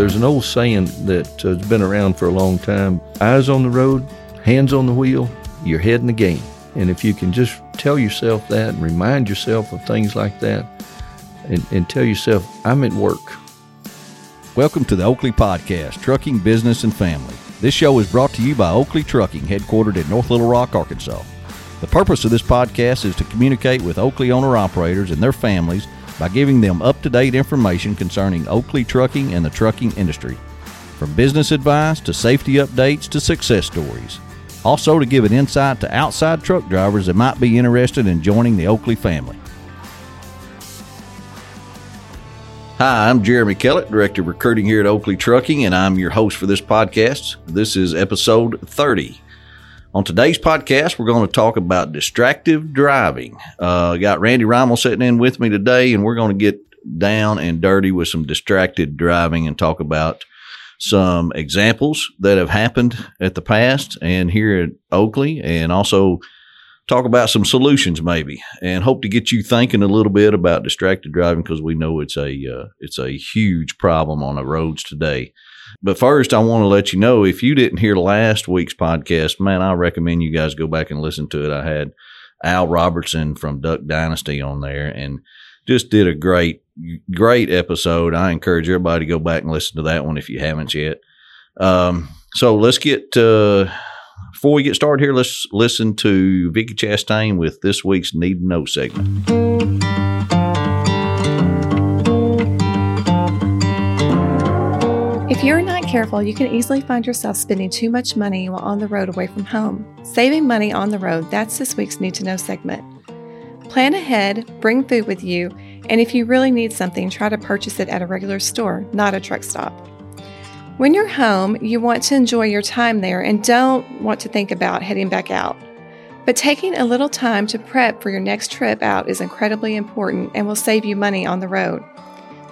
There's an old saying that uh, has been around for a long time eyes on the road, hands on the wheel, you're head in the game. And if you can just tell yourself that and remind yourself of things like that and, and tell yourself, I'm at work. Welcome to the Oakley Podcast, Trucking, Business, and Family. This show is brought to you by Oakley Trucking, headquartered in North Little Rock, Arkansas. The purpose of this podcast is to communicate with Oakley owner operators and their families by giving them up to date information concerning Oakley trucking and the trucking industry. From business advice to safety updates to success stories. Also, to give an insight to outside truck drivers that might be interested in joining the Oakley family. Hi, I'm Jeremy Kellett, Director of Recruiting here at Oakley Trucking, and I'm your host for this podcast. This is episode 30. On today's podcast, we're going to talk about distractive driving. Uh, got Randy Rymel sitting in with me today, and we're going to get down and dirty with some distracted driving and talk about some examples that have happened at the past and here at Oakley, and also talk about some solutions maybe, and hope to get you thinking a little bit about distracted driving because we know it's a uh, it's a huge problem on the roads today. But first, I want to let you know if you didn't hear last week's podcast, man, I recommend you guys go back and listen to it. I had Al Robertson from Duck Dynasty on there and just did a great, great episode. I encourage everybody to go back and listen to that one if you haven't yet. Um, so let's get, uh, before we get started here, let's listen to Vickie Chastain with this week's Need to Know segment. If you're not careful, you can easily find yourself spending too much money while on the road away from home. Saving money on the road, that's this week's Need to Know segment. Plan ahead, bring food with you, and if you really need something, try to purchase it at a regular store, not a truck stop. When you're home, you want to enjoy your time there and don't want to think about heading back out. But taking a little time to prep for your next trip out is incredibly important and will save you money on the road.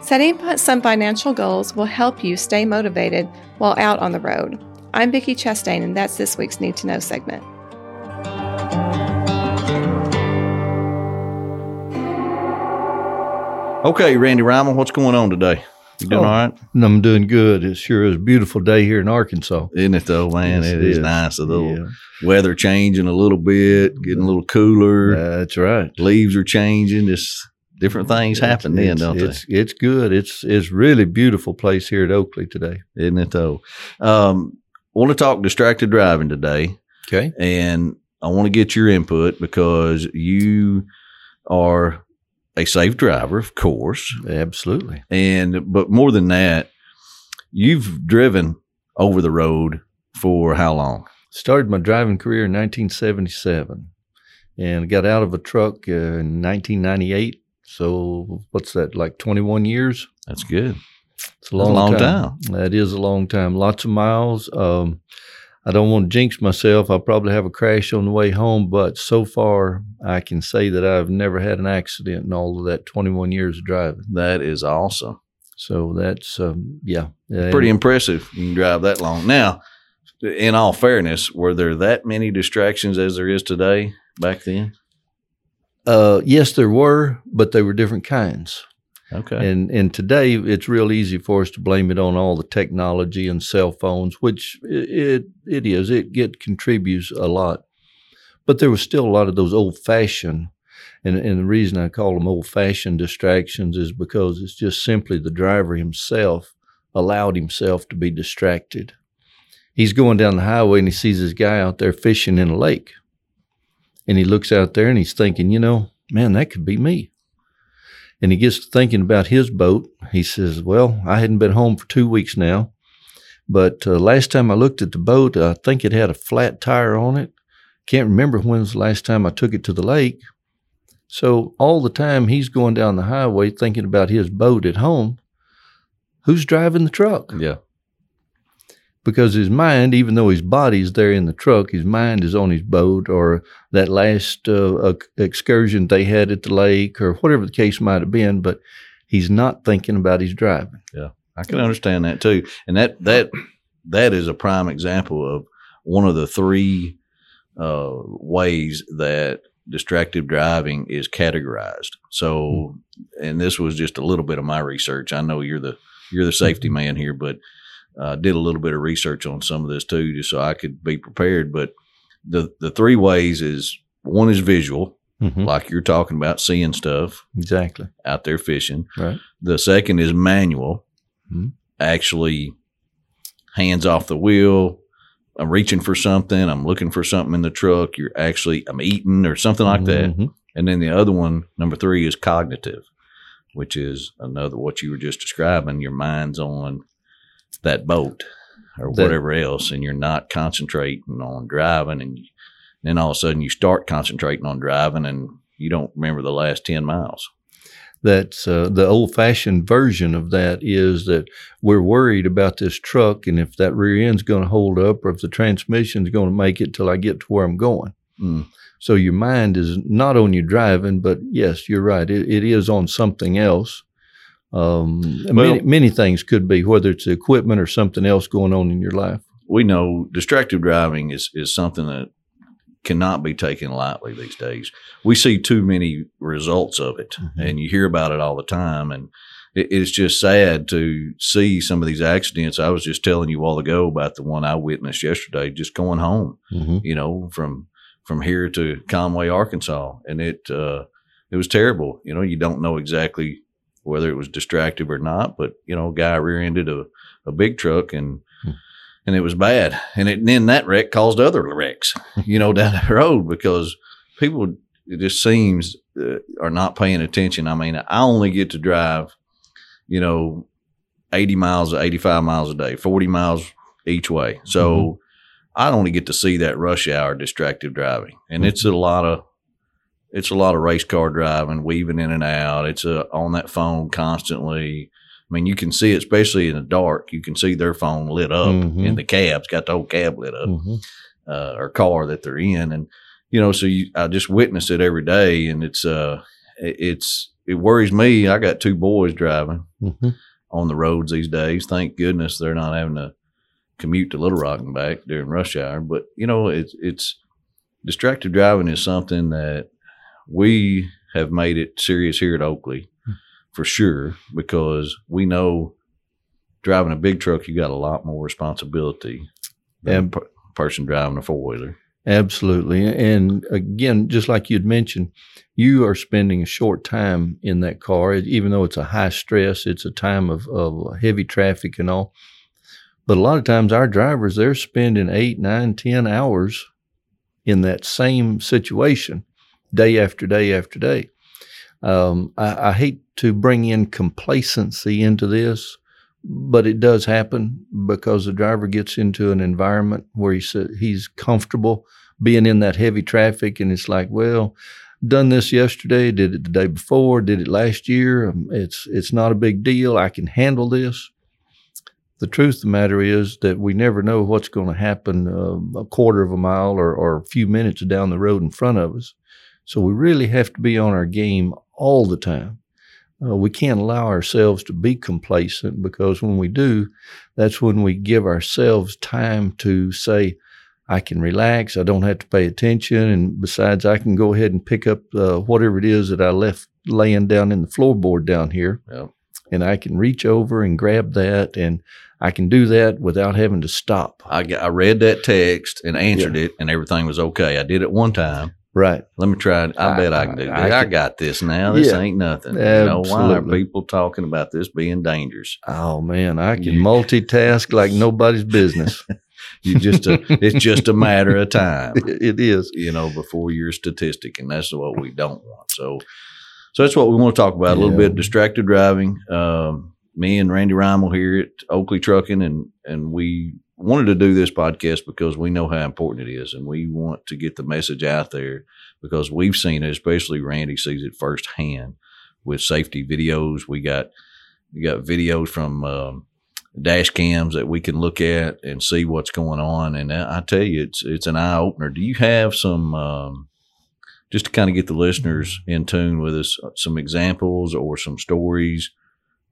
Setting some financial goals will help you stay motivated while out on the road. I'm Vickie Chastain, and that's this week's Need to Know segment. Okay, Randy Rymel, what's going on today? You doing Oh. all right? I'm doing good. It sure is a beautiful day here in Arkansas. Isn't it though, man? Yes, it it is is. nice. A little Yeah. weather changing a little bit, getting a little cooler. That's right. Leaves are changing. Just different things happen then, it's, don't it's, It's good. It's it's really beautiful place here at Oakley today. Isn't it though? Um, want to talk distracted driving today, Okay. and I want to get your input because you are a safe driver, of course, Absolutely. and but more than that, you've driven over the road for how long? Started my driving career in 1977 and got out of a truck uh, in 1998. So what's that, like 21 years? That's good. It's a long, long time. That is a long time. Lots of miles. Um, I don't want to jinx myself. I'll probably have a crash on the way home, but so far I can say that I've never had an accident in all of that 21 years of driving. That is awesome. So that's, um, yeah. Pretty impressive. You can drive that long. Now, in all fairness, were there that many distractions as there is today back then? Uh, yes, there were, but they were different kinds. Okay. And and today it's real easy for us to blame it on all the technology and cell phones, which it it is. It get contributes a lot, but there was still a lot of those old fashioned. And, and the reason I call them old fashioned distractions is because it's just simply the driver himself allowed himself to be distracted. He's going down the highway and he sees this guy out there fishing in a lake. And he looks out there and he's thinking, you know, man, that could be me. And he gets to thinking about his boat. He says, Well, I hadn't been home for two weeks now, but uh, last time I looked at the boat, I think it had a flat tire on it. Can't remember when was the last time I took it to the lake. So all the time he's going down the highway thinking about his boat at home. Who's driving the truck? yeah. Because his mind, even though his body's there in the truck, his mind is on his boat or that last uh, excursion they had at the lake or whatever the case might have been. But he's not thinking about his driving. Yeah, I can understand that too. And that that that is a prime example of one of the three uh, ways that distracted driving is categorized. So, and this was just a little bit of my research. I know you're the you're the safety man here, but uh, did a little bit of research on some of this too, just so I could be prepared. But the the three ways is one is visual, Mhm. like you're talking about seeing stuff Exactly. out there fishing. Right. The second is manual, Mhm. actually hands off the wheel. I'm reaching for something. I'm looking for something in the truck. You're actually, I'm eating or something like that. Mhm. And then the other one, number three, is cognitive, which is another what you were just describing. Your mind's on that boat or That- whatever else, and you're not concentrating on driving. And then all of a sudden, you start concentrating on driving, and you don't remember the last ten miles. That's uh, the old fashioned version of that is that we're worried about this truck and if that rear end's going to hold up or if the transmission's going to make it till I get to where I'm going. Mm. So your mind is not on your driving, but yes, you're right. It, it is on something else. Um, many, Well- many things could be, whether it's equipment or something else going on in your life. we know distracted driving is, is something that cannot be taken lightly these days. We see too many results of it Mhm. and you hear about it all the time. And it, it's just sad to see some of these accidents. I was just telling you all ago about the one I witnessed yesterday, just going home, Mm-hmm. you know, from, from here to Conway, Arkansas. And it, uh, it was terrible. You know, you don't know exactly whether it was distracted or not, but you know, guy rear-ended a, a big truck and, Hmm. and it was bad. And, it, and then that wreck caused other wrecks, you know, down the road because people, it just seems, uh, are not paying attention. I mean, I only get to drive, you know, 80 miles, 85 miles a day, 40 miles each way. So I only get to see that rush hour distracted driving. And it's a lot of, it's a lot of race car driving, weaving in and out. It's uh on that phone constantly. I mean, you can see it, especially in the dark. You can see their phone lit up Mhm. in the cabs, got the whole cab lit up Mm-hmm. uh, or car that they're in, and you know, so you, I just witness it every day, and it's uh, it- it's it worries me. I got two boys driving Mm-hmm. on the roads these days. Thank goodness they're not having to commute to Little Rock and back during rush hour. But you know, it's it's distracted driving is something that we have made it serious here at Oakley hmm. for sure because we know driving a big truck you got a lot more responsibility than a per- person driving a four wheeler. Absolutely. And again, just like you'd mentioned, you are spending a short time in that car, even though it's a high stress, it's a time of, of heavy traffic and all. But a lot of times our drivers, they're spending eight, nine, ten hours in that same situation day after day after day. Um, I, I hate to bring in complacency into this, but it does happen because the driver gets into an environment where he sa- he's comfortable being in that heavy traffic, and it's like, well, done this yesterday, did it the day before, did it last year. Um, It's it's not a big deal. I can handle this. The truth of the matter is that we never know what's going to happen uh, a quarter of a mile or, or a few minutes down the road in front of us. So we really have to be on our game all the time. Uh, we can't allow ourselves to be complacent because when we do, that's when we give ourselves time to say, I can relax. I don't have to pay attention. And besides, I can go ahead and pick up uh, whatever it is that I left laying down in the floorboard down here. Yep. And I can reach over and grab that. And I can do that without having to stop. I, got, I read that text and answered it, and everything was okay. I did it one time. Right. Let me try it. I, I- bet I can do I- this. I I, got this now. This Yeah. ain't nothing. You know, why are people talking about this being dangerous? Oh, man. I can You- multitask like nobody's business. You just a, it's just a matter of time, it is. you know, before you're a statistic, and that's what we don't want. So, so that's what we want to talk about a little Yeah. bit. Distracted driving. Um, me and Randy Rymel here at Oakley Trucking, and and we wanted to do this podcast because we know how important it is, and we want to get the message out there because we've seen it. Especially Randy sees it firsthand with safety videos. We got we got videos from um, dash cams that we can look at and see what's going on. And I tell you, it's it's an eye opener. Do you have some? Um, just to kind of get the listeners in tune with us, some examples or some stories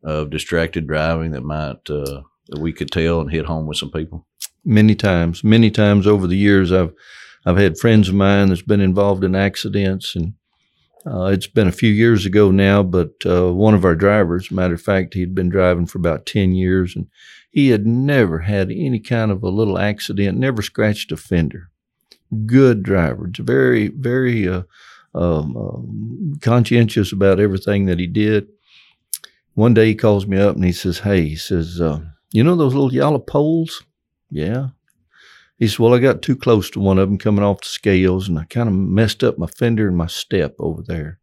of distracted driving that might uh, that we could tell and hit home with some people. many times many times over the years i've i've had friends of mine that's been involved in accidents and Uh, it's been a few years ago now, but uh, one of our drivers, matter of fact, he'd been driving for about 10 years and he had never had any kind of a little accident, never scratched a fender. Good driver. It's very, very uh, um, um, conscientious about everything that he did. One day he calls me up and he says, Hey, he says, uh, you know those little yellow poles? Yeah. He said, Well, I got too close to one of them coming off the scales and I kind of messed up my fender and my step over there.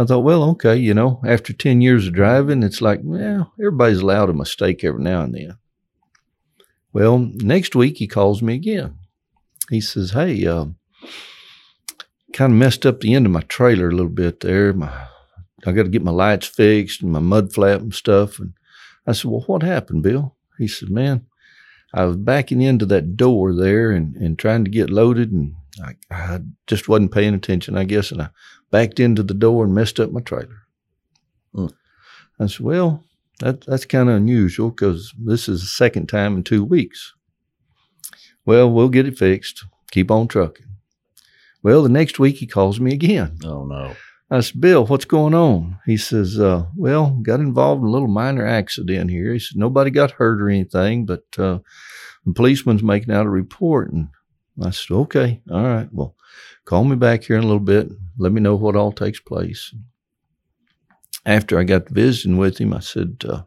I thought, well, okay, you know, after 10 years of driving, it's like, well, everybody's allowed a mistake every now and then. Well, next week he calls me again. He says, Hey, uh, kind of messed up the end of my trailer a little bit there. My, I got to get my lights fixed and my mud flap and stuff. And I said, Well, what happened, Bill? He said, Man, I was backing into that door there and, and trying to get loaded, and I, I just wasn't paying attention, I guess, and I backed into the door and messed up my trailer. Mm. I said, Well, that, that's kind of unusual because this is the second time in two weeks. Well, we'll get it fixed. Keep on trucking. Well, the next week he calls me again. Oh no. I said, Bill, what's going on? He says, uh, well, got involved in a little minor accident here. He said, nobody got hurt or anything, but uh, the policeman's making out a report. And I said, okay, all right. Well, call me back here in a little bit. Let me know what all takes place. After I got visiting with him, I said, uh,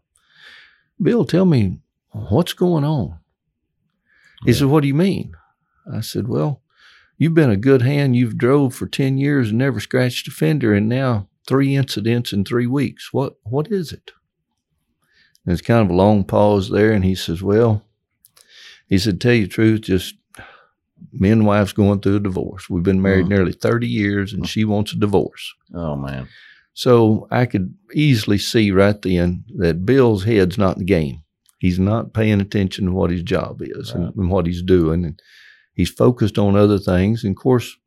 Bill, tell me what's going on. He Yeah. said, what do you mean? I said, well, you've been a good hand. You've drove for 10 years and never scratched a fender and now three incidents in three weeks. What, what is it? And it's kind of a long pause there. And he says, well, he said, tell you the truth, just me and wife's going through a divorce. We've been married Mm. nearly 30 years and she wants a divorce. Oh man. So I could easily see right then that Bill's head's not in the game. He's not paying attention to what his job is and, and what he's doing. And he's focused on other things. And of course,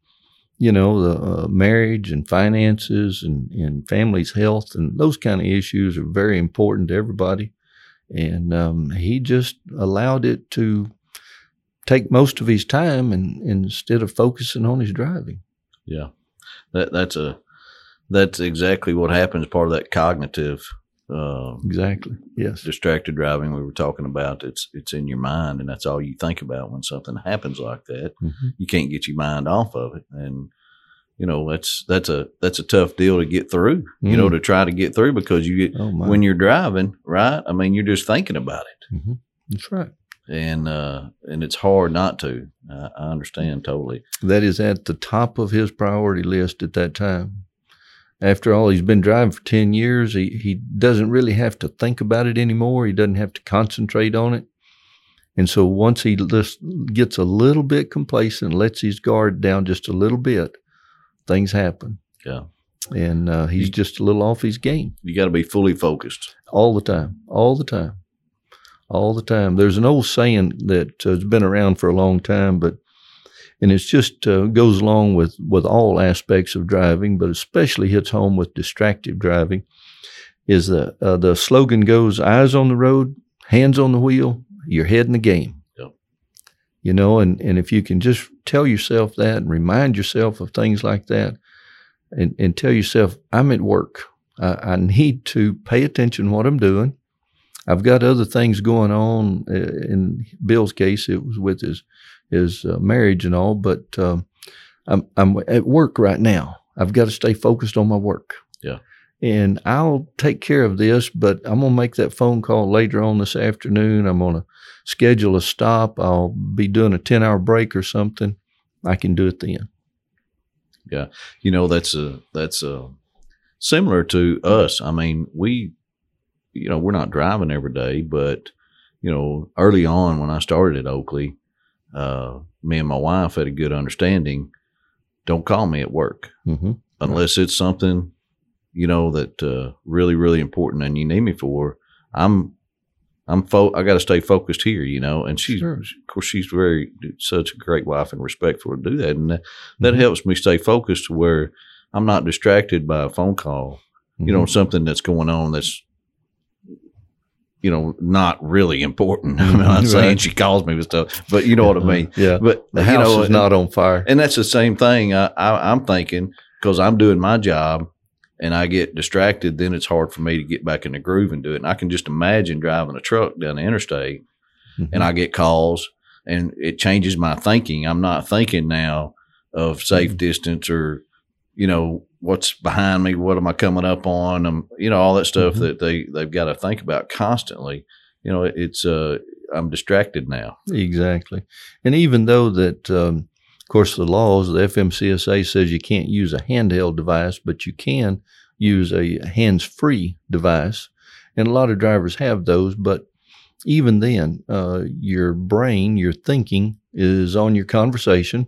you know, the uh, marriage and finances and, and family's health and those kind of issues are very important to everybody. And um, he just allowed it to take most of his time and, instead of focusing on his driving. Yeah. That that's a that's exactly what happens. Part of that cognitive uh, Exactly. Yes. distracted driving we were talking about. It's it's in your mind, and that's all you think about when something happens like that. Mhm. You can't get your mind off of it, and you know that's that's a that's a tough deal to get through. You know, Mm. to try to get through because you get Oh, when you're driving, right? I mean, you're just thinking about it, Mhm. That's right. and uh, and it's hard not to. I I understand totally. That is at the top of his priority list at that time. After all, he's been driving for 10 years. He, he doesn't really have to think about it anymore. He doesn't have to concentrate on it. And so once he just gets a little bit complacent, lets his guard down just a little bit, things happen. Yeah, And uh, he's just a little off his game you got to be fully focused. all the time, all the time, all the time. There's an old saying that has been around for a long time, but and it just uh, goes along with with all aspects of driving, but especially hits home with distracted driving. Is the uh, the slogan goes eyes on the road, hands on the wheel, your head in the game. Yep. You know, and and if you can just tell yourself that and remind yourself of things like that, and and tell yourself I'm at work. I, I need to pay attention to what I'm doing. I've got other things going on. Uh, In Bill's case, it was with his his uh, marriage and all, but um, I'm I'm at work right now. I've got to stay focused on my work. Yeah. And I'll take care of this, but I'm gonna make that phone call later on this afternoon. I'm gonna schedule a stop. I'll be doing a ten hour break or something. I can do it then. Yeah, you know that's a that's a similar to us i mean we you know we're not driving every day but you know early on when i started at oakley uh, me and my wife had a good understanding don't call me at work Mm-hmm. unless it's something you know that uh, really really important and you need me for i'm i'm fo- i got to stay focused here you know and she's Sure. of course she's very such a great wife and respectful to do that and that, that Mhm. helps me stay focused where i'm not distracted by a phone call you know something that's going on that's you know not really important i'm not Right. saying she calls me with stuff but you know what i mean Yeah. but The you house know, is not on fire. and that's the same thing I, I, I'm thinking because I'm doing my job and I get distracted, then it's hard for me to get back in the groove and do it. And I can just imagine driving a truck down the interstate Mhm. and I get calls and it changes my thinking. I'm not thinking now of safe Mhm. distance or, you know, what's behind me, what am I coming up on, um, you know, all that stuff Mhm. that they they've got to think about constantly. You know, it's uh, I'm distracted now. Exactly. And even though that, um, of course, the laws, the FMCSA says you can't use a handheld device, but you can use a hands free device. And a lot of drivers have those, but even then, uh, your brain, your thinking is on your conversation.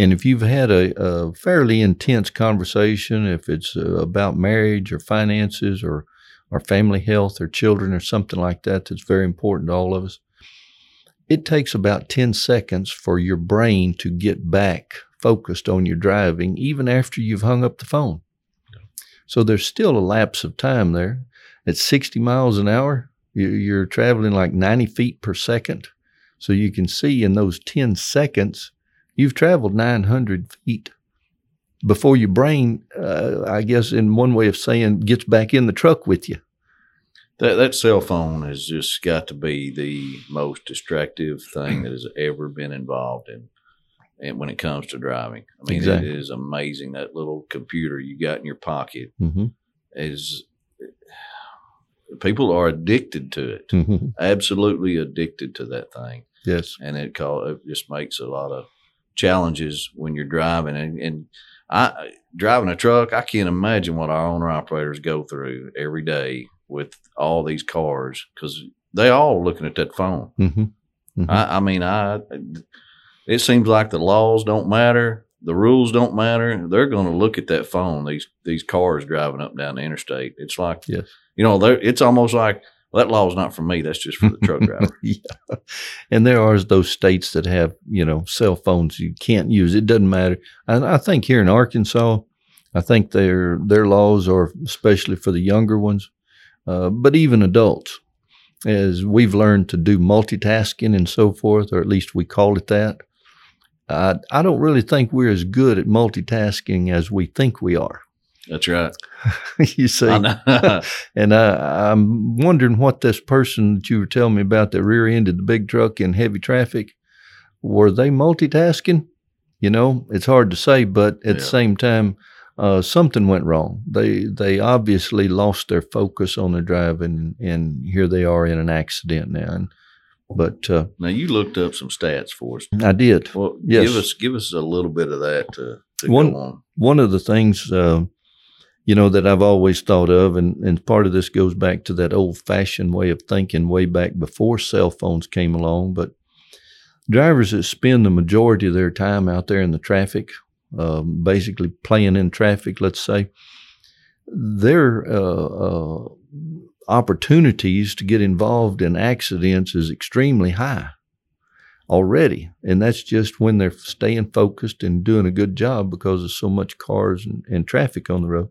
And if you've had a, a fairly intense conversation, if it's uh, about marriage or finances or or family health or children or something like that, that's very important to all of us it takes about 10 seconds for your brain to get back focused on your driving, even after you've hung up the phone. So there's still a lapse of time there. At 60 miles an hour, you're traveling like 90 feet per second. So you can see in those 10 seconds, you've traveled 900 feet before your brain, uh, I guess, in one way of saying, gets back in the truck with you. That that cell phone has just got to be the most distractive thing that has ever been involved in. And when it comes to driving, I mean, Exactly. it is amazing that little computer you got in your pocket hmm is. People are addicted to it, hmm absolutely addicted to that thing, Yes. and it call it just makes a lot of challenges when you're driving. And, and I driving a truck, I can't imagine what our owner operators go through every day with all these cars because they all looking at that phone. hmm I, I mean, I it seems like the laws don't matter, the rules don't matter. They're going to look at that phone. These these cars driving up and down the interstate. It's like Yes. you know, it's almost like well, that is not for me. That's just for the truck driver. yeah. And there are those states that have, you know, cell phones you can't use. It doesn't matter. And I think here in Arkansas, I think their their laws are especially for the younger ones, uh, but even adults, as we've learned to do multitasking and so forth, or at least we call it that. I I don't really think we're as good at multitasking as we think we are. That's right. you see, and I, I'm wondering what this person that you were telling me about that rear-ended the big truck in heavy traffic, were they multitasking? You know, it's hard to say, but at the same time, uh, something went wrong. They they obviously lost their focus on their driving, and here they are in an accident now. And, but uh, now you looked up some stats for us. I did. Well, Yes. give us give us a little bit of that to, to One- go on. one of the things uh, you know that I've always thought of, and, and part of this goes back to that old fashioned way of thinking way back before cell phones came along. But drivers that spend the majority of their time out there in the traffic, um, basically playing in traffic, let's say, their uh, uh, opportunities to get involved in accidents is extremely high already. And that's just when they're staying focused and doing a good job because of so much cars and, and traffic on the road.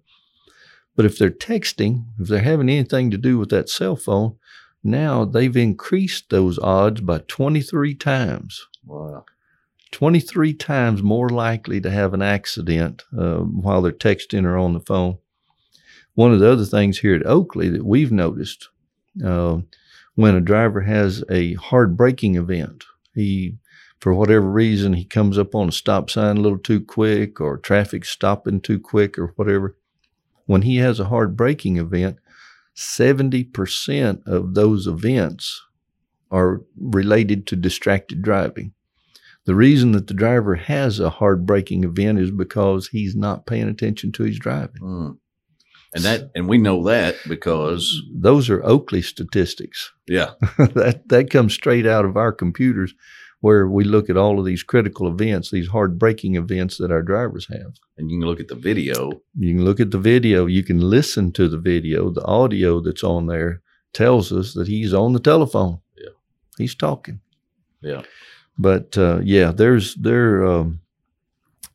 But if they're texting, if they're having anything to do with that cell phone, now they've increased those odds by 23 times. Wow. 23 times more likely to have an accident uh, while they're texting or on the phone. One of the other things here at Oakley that we've noticed uh, when a driver has a hard braking event, he, for whatever reason, he comes up on a stop sign a little too quick or traffic stopping too quick or whatever. When he has a hard braking event, 70% of those events are related to distracted driving. The reason that the driver has a hard braking event is because he's not paying attention to his driving. Mm. And that and we know that because Those are Oakley statistics. yeah, that that comes straight out of our computers where we look at all of these critical events, these hard braking events that our drivers have. and you can look at the video. You can look at the video, you can listen to the video, the audio that's on there tells us that he's on the telephone. Yeah. He's talking. Yeah. But uh, yeah, there's there um,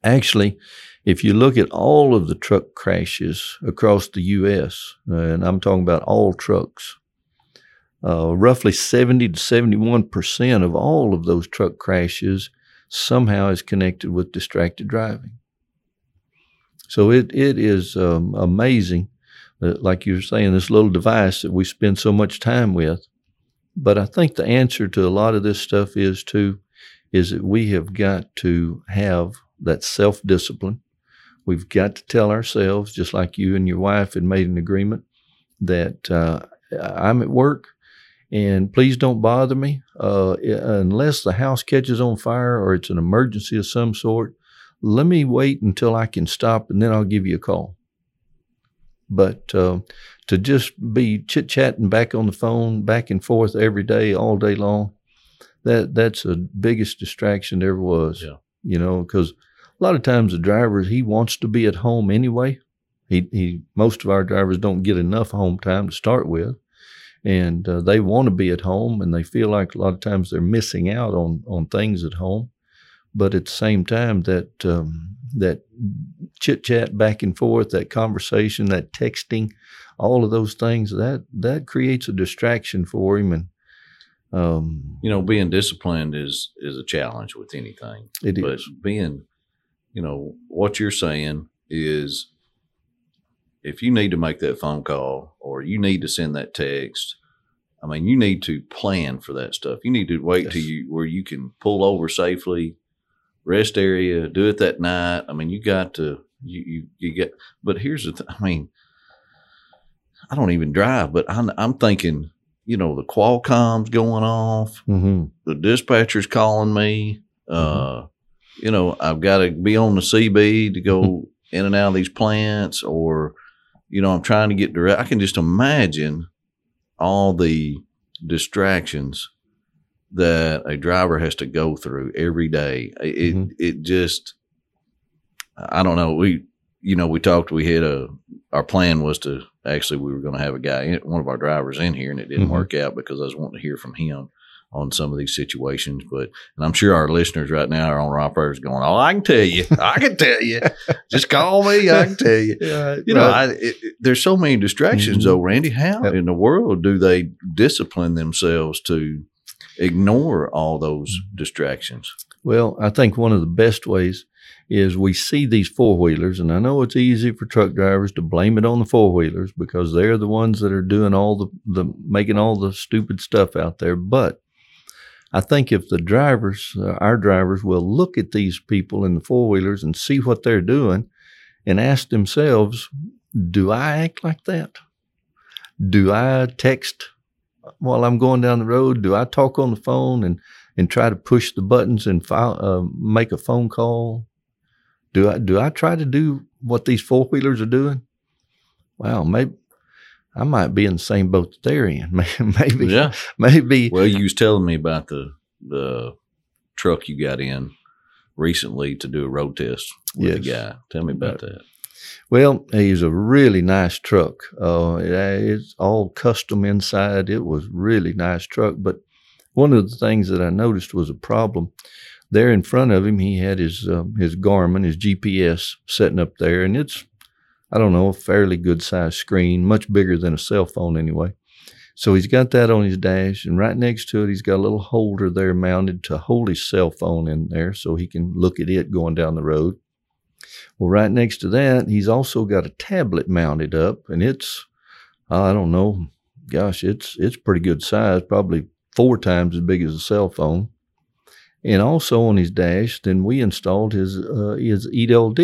actually, if you look at all of the truck crashes across the U.S., uh, and I'm talking about all trucks, uh, roughly 70 to 71 percent of all of those truck crashes somehow is connected with distracted driving. So it it is um, amazing, that, like you were saying, this little device that we spend so much time with. But I think the answer to a lot of this stuff is too, is that we have got to have that self discipline. We've got to tell ourselves, just like you and your wife had made an agreement, that uh, I'm at work and please don't bother me uh, unless the house catches on fire or it's an emergency of some sort. Let me wait until I can stop and then I'll give you a call. But uh, to just be chit chatting back on the phone, back and forth every day, all day long, that that's the biggest distraction there ever was. Yeah. You know, because a lot of times the driver he wants to be at home anyway. He he most of our drivers don't get enough home time to start with, and uh, they want to be at home, and they feel like a lot of times they're missing out on on things at home. But at the same time, that um, that chit chat back and forth, that conversation, that texting, all of those things that that creates a distraction for him, and um, You know, being disciplined is is a challenge with anything. it but is. being, you know, what you're saying is if you need to make that phone call or you need to send that text, I mean, you need to plan for that stuff. You need to wait till you where you can pull over safely, rest area, do it that night. I mean, you got to you you, you get. But here's the thing. I mean, I don't even drive, but I'm I'm thinking, you know, the Qualcomm's going off hmm the dispatcher's calling me. Uh, you know, I've got to be on the CB to go in and out of these plants, or you know, I'm trying to get direct. I can just imagine all the distractions that a driver has to go through every day. It Mhm. it just, I don't know. We you know we talked. We had a our plan was to actually we were going to have a guy, one of our drivers, in here, and it didn't Mhm. work out because I was wanting to hear from him on some of these situations. But and I'm sure our listeners right now, are on our operators, going, "Oh, I can tell you, I can tell you, just call me, I can tell you." Yeah, You know, I, it, there's so many distractions, Mhm. though, Randy. How Yep. in the world do they discipline themselves to ignore all those Mm-hmm. distractions? Well, I think one of the best ways is we see these four wheelers, and I know it's easy for truck drivers to blame it on the four wheelers because they're the ones that are doing all the, the making all the stupid stuff out there. But I think if the drivers, uh, our drivers, will look at these people in the four wheelers and see what they're doing and ask themselves, do I act like that? Do I text while I'm going down the road? Do I talk on the phone and and try to push the buttons and file, uh, make a phone call? Do I do I try to do what these four wheelers are doing? Wow, maybe I might be in the same boat that they're in. maybe, Yeah. maybe. Well, you was telling me about the the truck you got in recently to do a road test with the guy. Tell me about that. Well, he's a really nice truck. Uh, it, it's all custom inside. It was really nice truck. But one of the things that I noticed was a problem. There in front of him, he had his um, his Garmin, his GPS setting up there, and it's I don't know a fairly good sized screen, much bigger than a cell phone anyway. So he's got that on his dash, and right next to it, he's got a little holder there mounted to hold his cell phone in there, so he can look at it going down the road. Well, right next to that, he's also got a tablet mounted up, and it's I don't know, gosh, it's it's pretty good size, probably four times as big as a cell phone. And also on his dash, then we installed his uh, his ELD,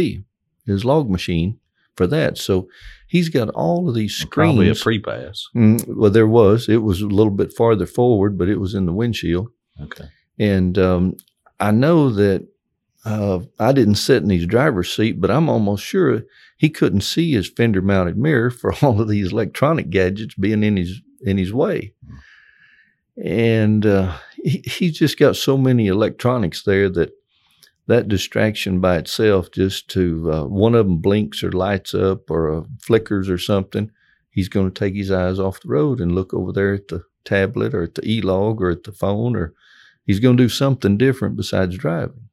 his log machine for that. So he's got all of these screens. Probably a PrePass. Mm, well, there was. It was a little bit farther forward, but it was in the windshield. Okay. And um, I know that uh, I didn't sit in his driver's seat, but I'm almost sure he couldn't see his fender mounted mirror for all of these electronic gadgets being in his in his way. And uh, he, he's just got so many electronics there that that distraction by itself, just to uh, one of them blinks or lights up or uh, flickers or something, he's going to take his eyes off the road and look over there at the tablet or at the e-log or at the phone or he's going to do something different besides driving.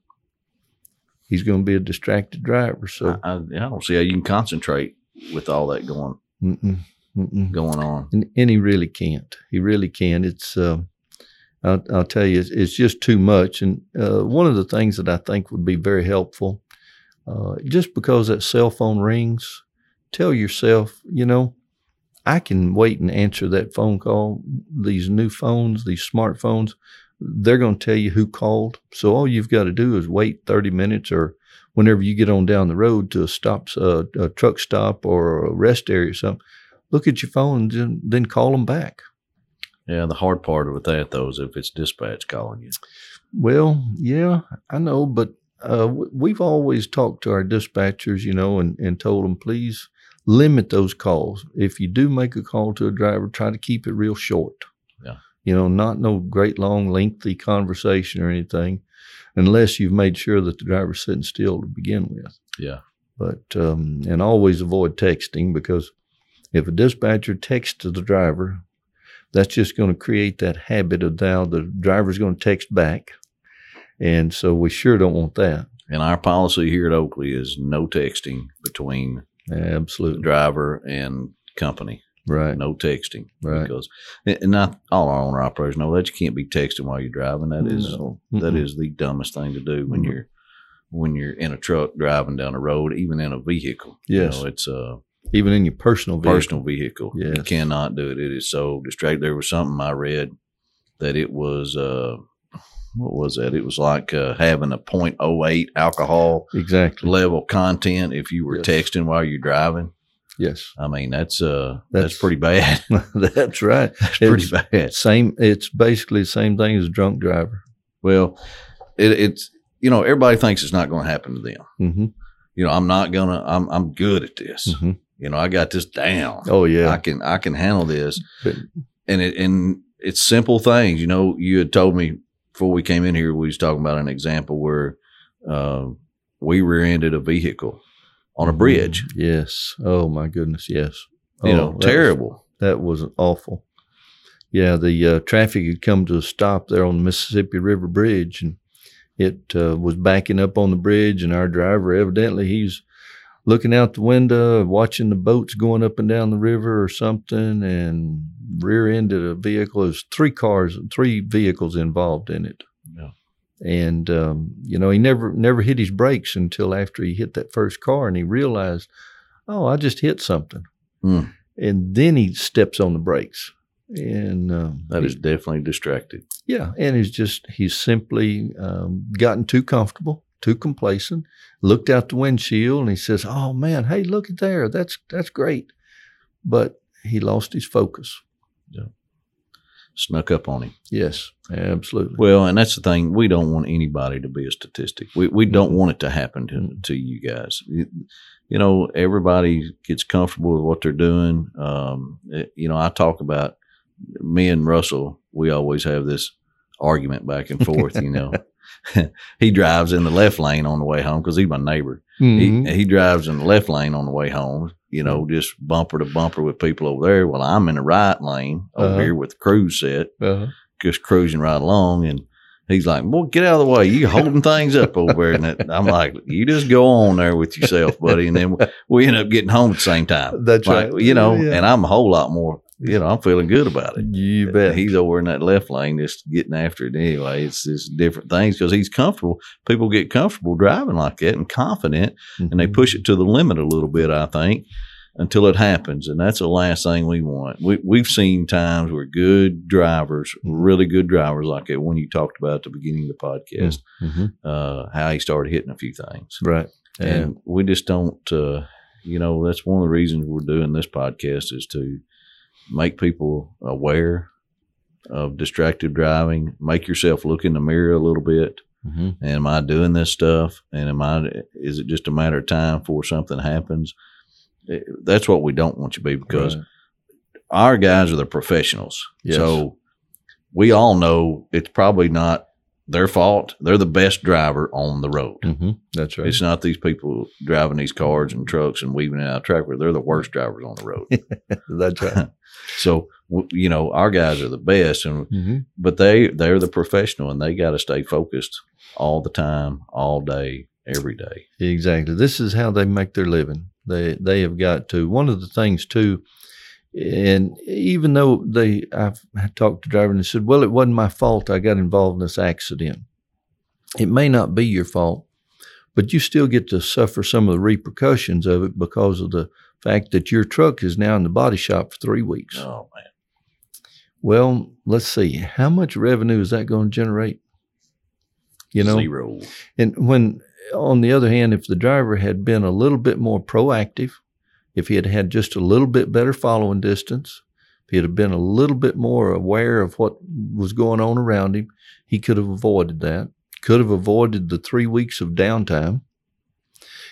He's going to be a distracted driver. So, I, I, I don't see how you can concentrate with all that going mm-mm, mm-mm. going on. And, and he really can't. He really can. It's, uh, I'll, I'll tell you, it's, it's just too much. And uh, one of the things that I think would be very helpful Uh, just because that cell phone rings, tell yourself, you know, I can wait and answer that phone call. These new phones, these smartphones, they're going to tell you who called. So all you've got to do is wait 30 minutes or whenever you get on down the road to a stop, uh, a truck stop or a rest area or something, look at your phone and then, then call them back. Yeah, the hard part with that though is if it's dispatch calling you. Well, yeah, I know, but uh, we've always talked to our dispatchers, you know, and, and told them, please limit those calls. If you do make a call to a driver, try to keep it real short. Yeah. You know, not no great long, lengthy conversation or anything, unless you've made sure that the driver's sitting still to begin with. Yeah. But, um, and always avoid texting because if a dispatcher texts to the driver, that's just going to create that habit of now the driver's going to text back. And so we sure don't want that. And our policy here at Oakley is no texting between Absolutely. driver and company. Right. No texting. Right. Because and not all our owner operators know that you can't be texting while you're driving. That is No. that the dumbest thing to do when Mhm. you're when you're in a truck driving down the road, even in a vehicle. Yes. You know, it's a even in your personal vehicle. personal vehicle. You cannot do it. It is so distracting. There was something I read that it was uh what was that? It was like uh, having a .08 alcohol Exactly. level content if you were Yes. texting while you're driving. Yes. I mean, that's uh that's, That's- pretty bad. That's right. That's pretty bad. Same. It's basically the same thing as a drunk driver. Well, it, it's you know everybody thinks it's not going to happen to them. Mm-hmm. You know, I'm not gonna. I'm I'm good at this. Mm-hmm. You know, I got this down. Oh yeah. I can I can handle this. But- and it and it's simple things. You know, you had told me before we came in here, we was talking about an example where uh, we rear-ended a vehicle on a bridge. Yes. Oh my goodness. Yes. You Oh, know, that was- terrible. that was awful. Yeah, the uh, traffic had come to a stop there on the Mississippi River Bridge, and it uh, was backing up on the bridge. And our driver, evidently, he's looking out the window, watching the boats going up and down the river or something, and rear-ended a vehicle. There's three cars, three vehicles involved in it. Yeah. And um, you know, he never never hit his brakes until after he hit that first car, and he realized, oh, I just hit something. Hmm. And then he steps on the brakes, and um, That he- is definitely distracted. yeah, and he's just he's simply um, gotten too comfortable, too complacent. Looked out the windshield and he says, "Oh man, hey, look at there. That's that's great," but he lost his focus. Snuck up on him. Yes, absolutely. Well, and that's the thing. We don't want anybody to be a statistic. We we don't want it to happen to Mhm. to you guys. You, you know, everybody gets comfortable with what they're doing. Um, it- you know, I talk about me and Russell. We always have this argument back and forth. You know, he drives in the left lane on the way home because he's my neighbor. Mhm. He he drives in the left lane on the way home. You know, just bumper to bumper with people over there. Well, I'm in the right lane over Uh-huh. here with the cruise set Uh-huh. just cruising right along and he's like, Boy, get out of the way. You holding things up over there. And that, I'm like, You just go on there with yourself, buddy. And then we end up getting home at the same time. That's Like, right. you know, Yeah. and I'm a whole lot more, you know, I'm feeling good about it. You bet. He's over in that left lane just getting after it anyway. It's just different things because he's comfortable. People get comfortable driving like that and confident and they Mhm. push it to the limit a little bit, I think, until it happens. And that's the last thing we want. We, we've seen times where good drivers, really good drivers, like that one you talked about at the beginning of the podcast, Mhm. uh, how he started hitting a few things. Right. And And we just don't, uh, you know, that's one of the reasons we're doing this podcast is to make people aware of distracted driving, make yourself look in the mirror a little bit Mhm. and am I doing this stuff? And am I? Is it just a matter of time before something happens? Eh, That's what we don't want you to be because Right. our guys are the professionals. Yes. So we all know it's probably not their fault. They're the best driver on the road. Mhm. That's right. It's not these people driving these cars and trucks and weaving it out of traffic. They're the worst drivers on the road. That's right. so you know our guys are the best, and Mhm. but they they're the professional and they got to stay focused all the time, all day, every day. Exactly. This is how they make their living. They they have got to. One of the things too, and even though they, I've talked to drivers and said, "Well, it wasn't my fault. I got involved in this accident." It may not be your fault, but you still get to suffer some of the repercussions of it because of the fact that your truck is now in the body shop for three weeks. Oh man. Well, let's see. How much revenue is that going to generate? You know, Zero. and when, on the other hand, if the driver had been a little bit more proactive, if he had had just a little bit better following distance, if he had been a little bit more aware of what was going on around him, he could have avoided that. Could have avoided the three weeks of downtime.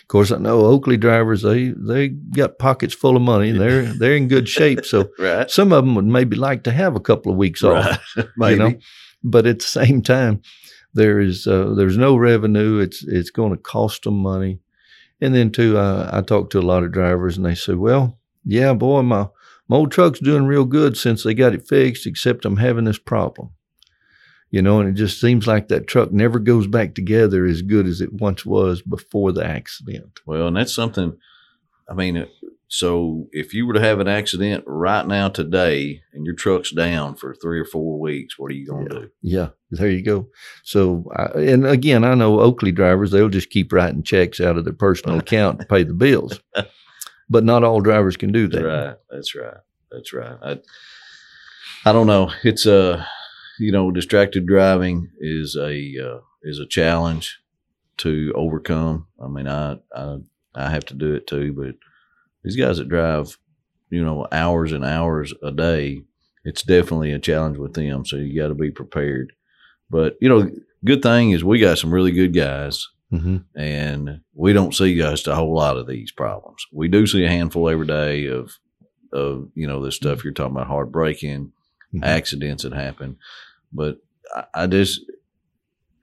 Of course, I know Oakley drivers they they got pockets full of money. They're they're in good shape, so Right. some of them would maybe like to have a couple of weeks off Right. Maybe. you know but at the same time there is uh, there's no revenue it's it's going to cost them money and then too uh, i talk to a lot of drivers and they say well yeah boy my my old truck's doing real good since they got it fixed except i'm having this problem you know and it just seems like that truck never goes back together as good as it once was before the accident Well, and that's something. I mean, so if you were to have an accident right now today, and your truck's down for three or four weeks, what are you going to do? Yeah, there you go. So, I and again, I know Oakley drivers, they'll just keep writing checks out of their personal account to pay the bills. But not all drivers can do that. That's right. That's right. That's right. I, I don't know. It's a, you know, distracted driving is a uh, is a challenge to overcome. I mean, I I I have to do it too, but these guys that drive, you know, hours and hours a day, it's definitely a challenge with them. So you got to be prepared. But you know, good thing is we got some really good guys hmm and we don't see just a whole lot of these problems. We do see a handful every day of of you know this stuff you're talking about, hard braking, Mhm. accidents that happen. But I, I just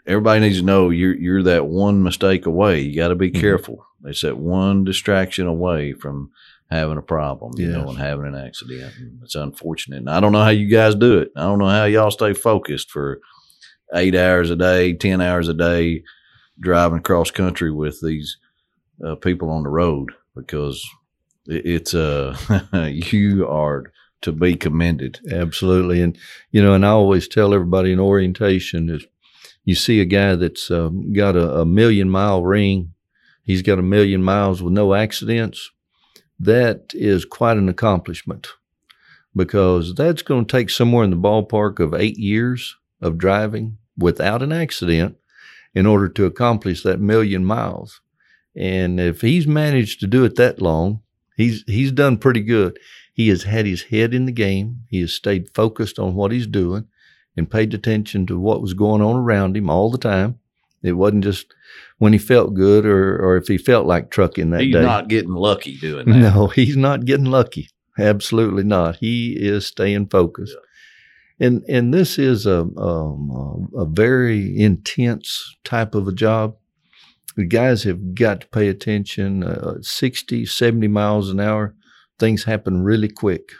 everybody needs to know you're you're that one mistake away. You got to be Mhm. careful. It's that one distraction away from having a problem, you know, and having an accident. And it's unfortunate. And I don't know how you guys do it. I don't know how y'all stay focused for eight hours a day, ten hours a day, driving across country with these uh, people on the road because it, it's uh you are to be commended. Absolutely. And, you know, and I always tell everybody in orientation is you see a guy that's um, got a, a million mile ring, he's got a million miles with no accidents. That is quite an accomplishment because that's going to take somewhere in the ballpark of eight years of driving without an accident in order to accomplish that million miles. And if he's managed to do it that long, he's he's done pretty good. He has had his head in the game. He has stayed focused on what he's doing and paid attention to what was going on around him all the time. It wasn't just when he felt good or, or if he felt like trucking that He's day. not getting lucky doing that. No, he's not getting lucky. Absolutely not. He is staying focused. And and this is a, um, a a very intense type of a job. The guys have got to pay attention. Uh, 60, 70 miles an hour, things happen really quick.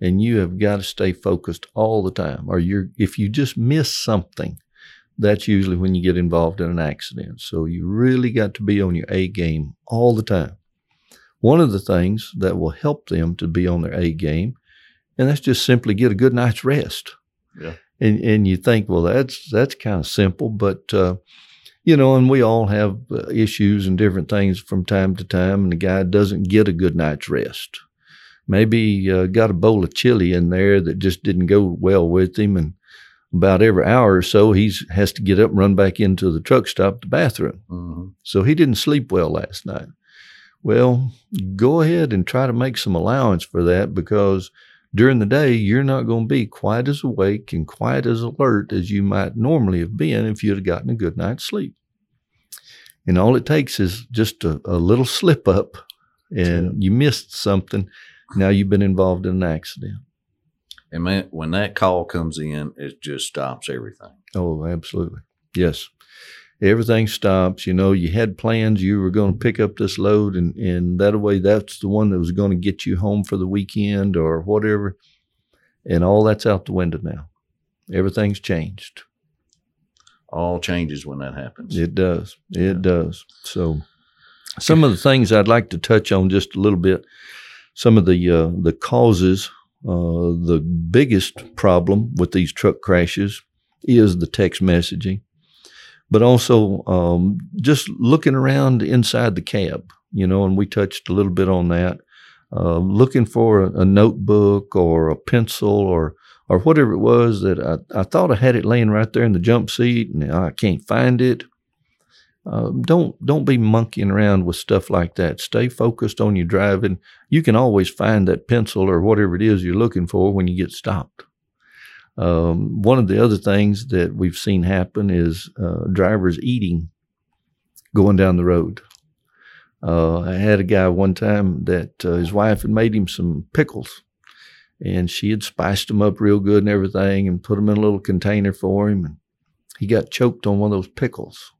And you have got to stay focused all the time. Or you're if you just miss something, that's usually when you get involved in an accident. So you really got to be on your A game all the time one of the things that will help them to be on their A game, and that's just simply get a good night's rest. Yeah. And and you think, well, that's that's kind of simple, but uh, you know, and we all have uh, issues and different things from time to time, and the guy doesn't get a good night's rest. Maybe uh, got a bowl of chili in there that just didn't go well with him, and about every hour or so, he has to get up and run back into the truck stop, the bathroom. Mhm. So he didn't sleep well last night. Well, go ahead and try to make some allowance for that because during the day, you're not going to be quite as awake and quite as alert as you might normally have been if you'd have gotten a good night's sleep. And all it takes is just a, a little slip up and you missed something. Now you've been involved in an accident. And man, when that call comes in, it just stops everything. Oh, absolutely. Yes. Everything stops. You know, you had plans. You were going to pick up this load, and, and that way, that's the one that was going to get you home for the weekend or whatever. And all that's out the window now. Everything's changed. All changes when that happens. It does. It does. So, some of the things I'd like to touch on just a little bit. Some of the uh, the causes. Uh, the biggest problem with these truck crashes is the text messaging. but also um, just looking around inside the cab, you know, and we touched a little bit on that. Uh, looking for a, a, notebook or a pencil or or whatever it was that I, I thought I had it laying right there in the jump seat and I can't find it. Uh, don't don't be monkeying around with stuff like that. Stay focused on your driving. You can always find that pencil or whatever it is you're looking for when you get stopped. Um, one of the other things that we've seen happen is uh, drivers eating going down the road. Uh, I had a guy one time that uh, his wife had made him some pickles, and she had spiced them up real good and everything, and put them in a little container for him. And he got choked on one of those pickles.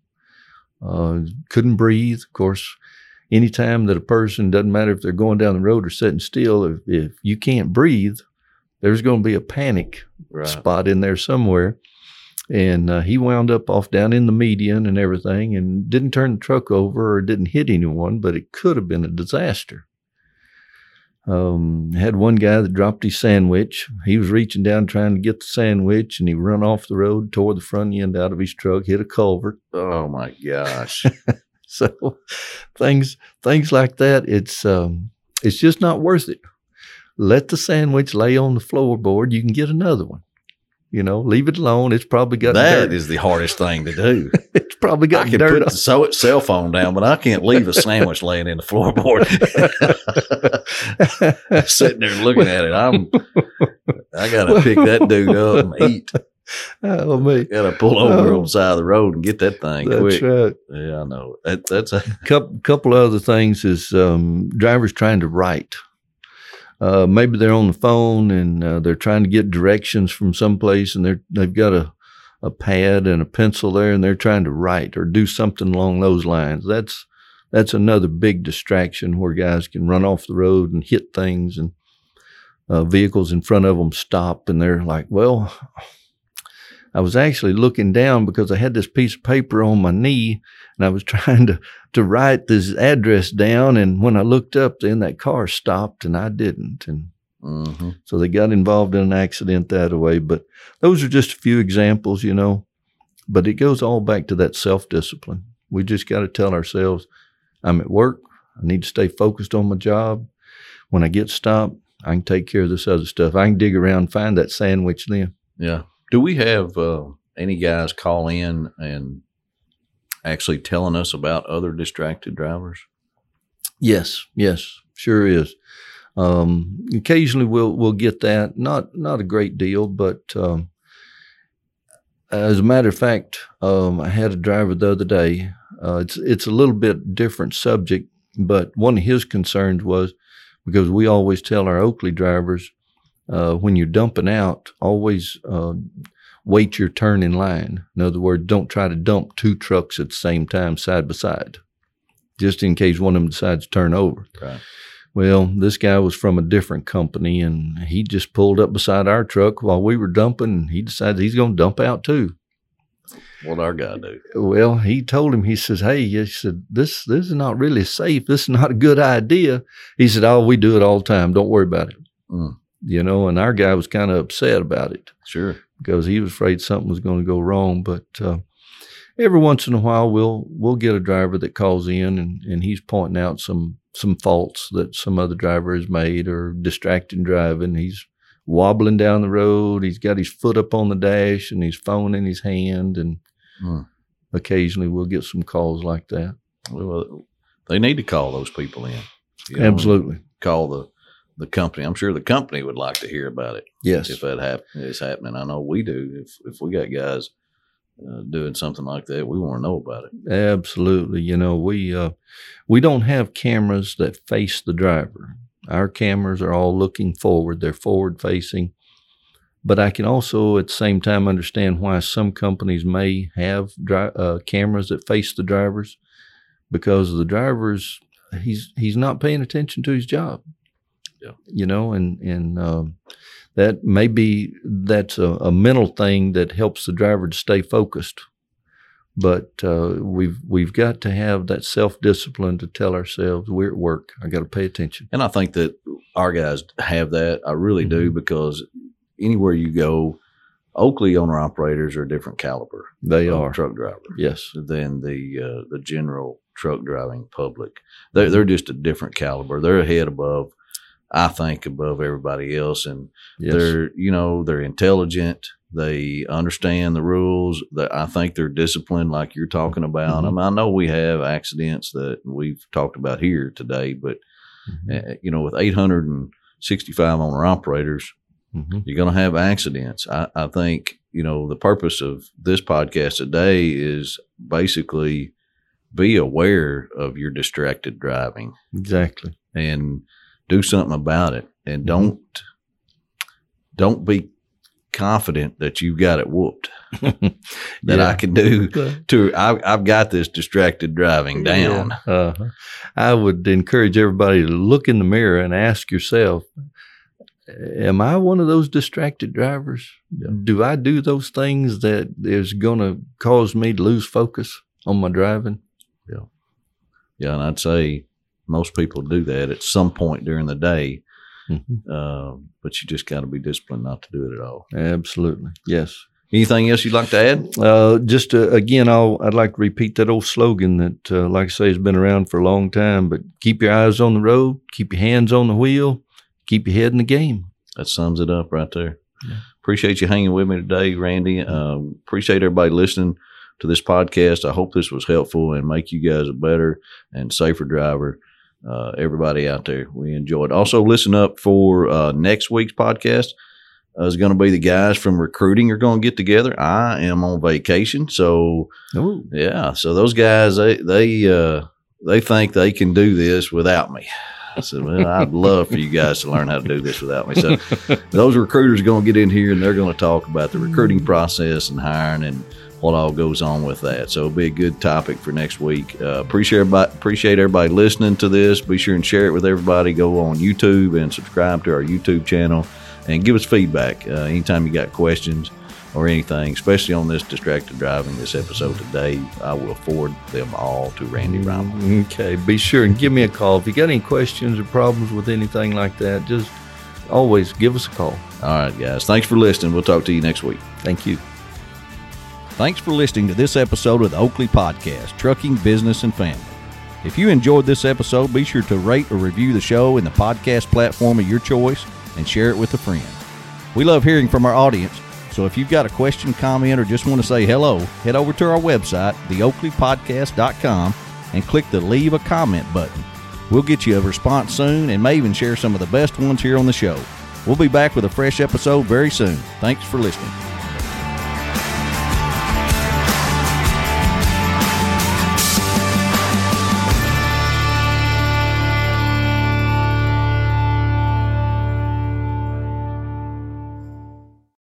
Uh, couldn't breathe. Of course, anytime that a person doesn't matter if they're going down the road or sitting still, if, if you can't breathe, there's going to be a panic right. spot in there somewhere. And uh, he wound up off down in the median and everything and didn't turn the truck over or didn't hit anyone, but it could have been a disaster. Um, had one guy that dropped his sandwich. He was reaching down trying to get the sandwich and he run off the road, tore the front end out of his truck, hit a culvert. Oh my gosh. so things things like that, it's um, it's just not worth it let the sandwich lay on the floorboard. You can get another one. You know, leave it alone. It's probably got that dirt. is the hardest thing to do. it's probably got I can dirt. put the so cell phone down, but I can't leave a sandwich laying in the floorboard. Sitting there looking at it, I'm. I gotta pick that dude up and eat. Oh me, gotta pull over oh, on the side of the road and get that thing that's quick. Right. Yeah, I know. That, that's a couple. Couple other things is um, drivers trying to write uh, maybe they're on the phone and uh, they're trying to get directions from someplace and they're they've got a a pad and a pencil there and they're trying to write or do something along those lines. That's that's another big distraction where guys can run off the road and hit things and uh, vehicles in front of them stop and they're like, well, I was actually looking down because I had this piece of paper on my knee and I was trying to, to write this address down. And when I looked up, then that car stopped and I didn't. And mm-hmm. so they got involved in an accident that way. But those are just a few examples, you know. But it goes all back to that self discipline. We just got to tell ourselves, I'm at work. I need to stay focused on my job. When I get stopped, I can take care of this other stuff. I can dig around, find that sandwich then. Yeah. Do we have uh, any guys call in and actually telling us about other distracted drivers? Yes, yes, sure is. Um, occasionally we'll we'll get that. Not not a great deal, but um, as a matter of fact, um, I had a driver the other day. Uh, it's it's a little bit different subject, but one of his concerns was because we always tell our Oakley drivers uh, when you're dumping out, always uh, wait your turn in line. In other words, don't try to dump two trucks at the same time side by side, just in case one of them decides to turn over. Right. Well, this guy was from a different company and he just pulled up beside our truck while we were dumping. And He decided he's going to dump out too. What our guy do? Well, he told him, he says, Hey, he said, this, this is not really safe. This is not a good idea. He said, Oh, we do it all the time. Don't worry about it. Mm you know, and our guy was kind of upset about it. Sure. Because he was afraid something was going to go wrong. But uh, every once in a while, we'll we'll get a driver that calls in and, and he's pointing out some some faults that some other driver has made or distracting driving. He's wobbling down the road. He's got his foot up on the dash and his phone in his hand. And hmm. occasionally we'll get some calls like that. Well, they need to call those people in. You know, Absolutely. Call the the company. I'm sure the company would like to hear about it. Yes, if that happen, is happening, I know we do. If if we got guys uh, doing something like that, we want to know about it. Absolutely. You know, we uh, we don't have cameras that face the driver. Our cameras are all looking forward. They're forward facing. But I can also, at the same time, understand why some companies may have dri- uh, cameras that face the drivers, because the drivers he's he's not paying attention to his job. Yeah. You know, and and um, that maybe that's a, a, mental thing that helps the driver to stay focused. But uh, we've we've got to have that self discipline to tell ourselves we're at work. I got to pay attention. And I think that our guys have that. I really mm-hmm. do because anywhere you go, Oakley owner operators are a different caliber. They of are. truck driver Yes. than the uh, the general truck driving public. They're they're just a different caliber. They're a head above, I think, above everybody else, and Yes. they're you know they're intelligent. They understand the rules. That I think they're disciplined, like you're talking about. I, Mhm. mean, I know we have accidents that we've talked about here today, but Mhm. uh, you know, with 865 owner operators, Mhm. you're going to have accidents. I, I think, you know, the purpose of this podcast today is basically be aware of your distracted driving Exactly. and do something about it. And Mhm. don't, don't be confident that you've got it whooped that I can do to, I, I've got this distracted driving down. Yeah. Uh-huh. I would encourage everybody to look in the mirror and ask yourself, am I one of those distracted drivers? Do I do those things that is going to cause me to lose focus on my driving? Yeah. Yeah. And I'd say most people do that at some point during the day. Mhm. Uh, but you just got to be disciplined not to do it at all. Absolutely. Yes. Anything else you'd like to add? Uh, just uh, again, I'll, I'd like to repeat that old slogan that, uh, like I say, has been around for a long time. But keep your eyes on the road, keep your hands on the wheel, keep your head in the game. That sums it up right there. Yeah. Appreciate you hanging with me today, Randy. Um, appreciate everybody listening to this podcast. I hope this was helpful and make you guys a better and safer driver. Uh, everybody out there, we enjoyed. Also, listen up for uh, next week's podcast. Uh, is going to be the guys from recruiting are going to get together. I am on vacation, so Oh, yeah. So those guys, they they uh, they think they can do this without me. I said, well, I'd love for you guys to learn how to do this without me. So those recruiters are going to get in here and they're going to talk about the recruiting process and hiring and what all goes on with that. So it'll be a good topic for next week. Uh, appreciate everybody, appreciate everybody listening to this. Be sure and share it with everybody. Go on YouTube and subscribe to our YouTube channel and give us feedback uh, anytime you got questions or anything, especially on this distracted driving. This episode today, I will forward them all to Randy Rymel. Okay, be sure and give me a call if you got any questions or problems with anything like that. Just always give us a call. All right, guys. Thanks for listening. We'll talk to you next week. Thank you. Thanks for listening to this episode of the Oakley Podcast, Trucking Business and Family. If you enjoyed this episode, be sure to rate or review the show in the podcast platform of your choice and share it with a friend. We love hearing from our audience, so if you've got a question, comment, or just want to say hello, head over to our website, theoakleypodcast.com, and click the Leave a Comment button. We'll get you a response soon and may even share some of the best ones here on the show. We'll be back with a fresh episode very soon. Thanks for listening.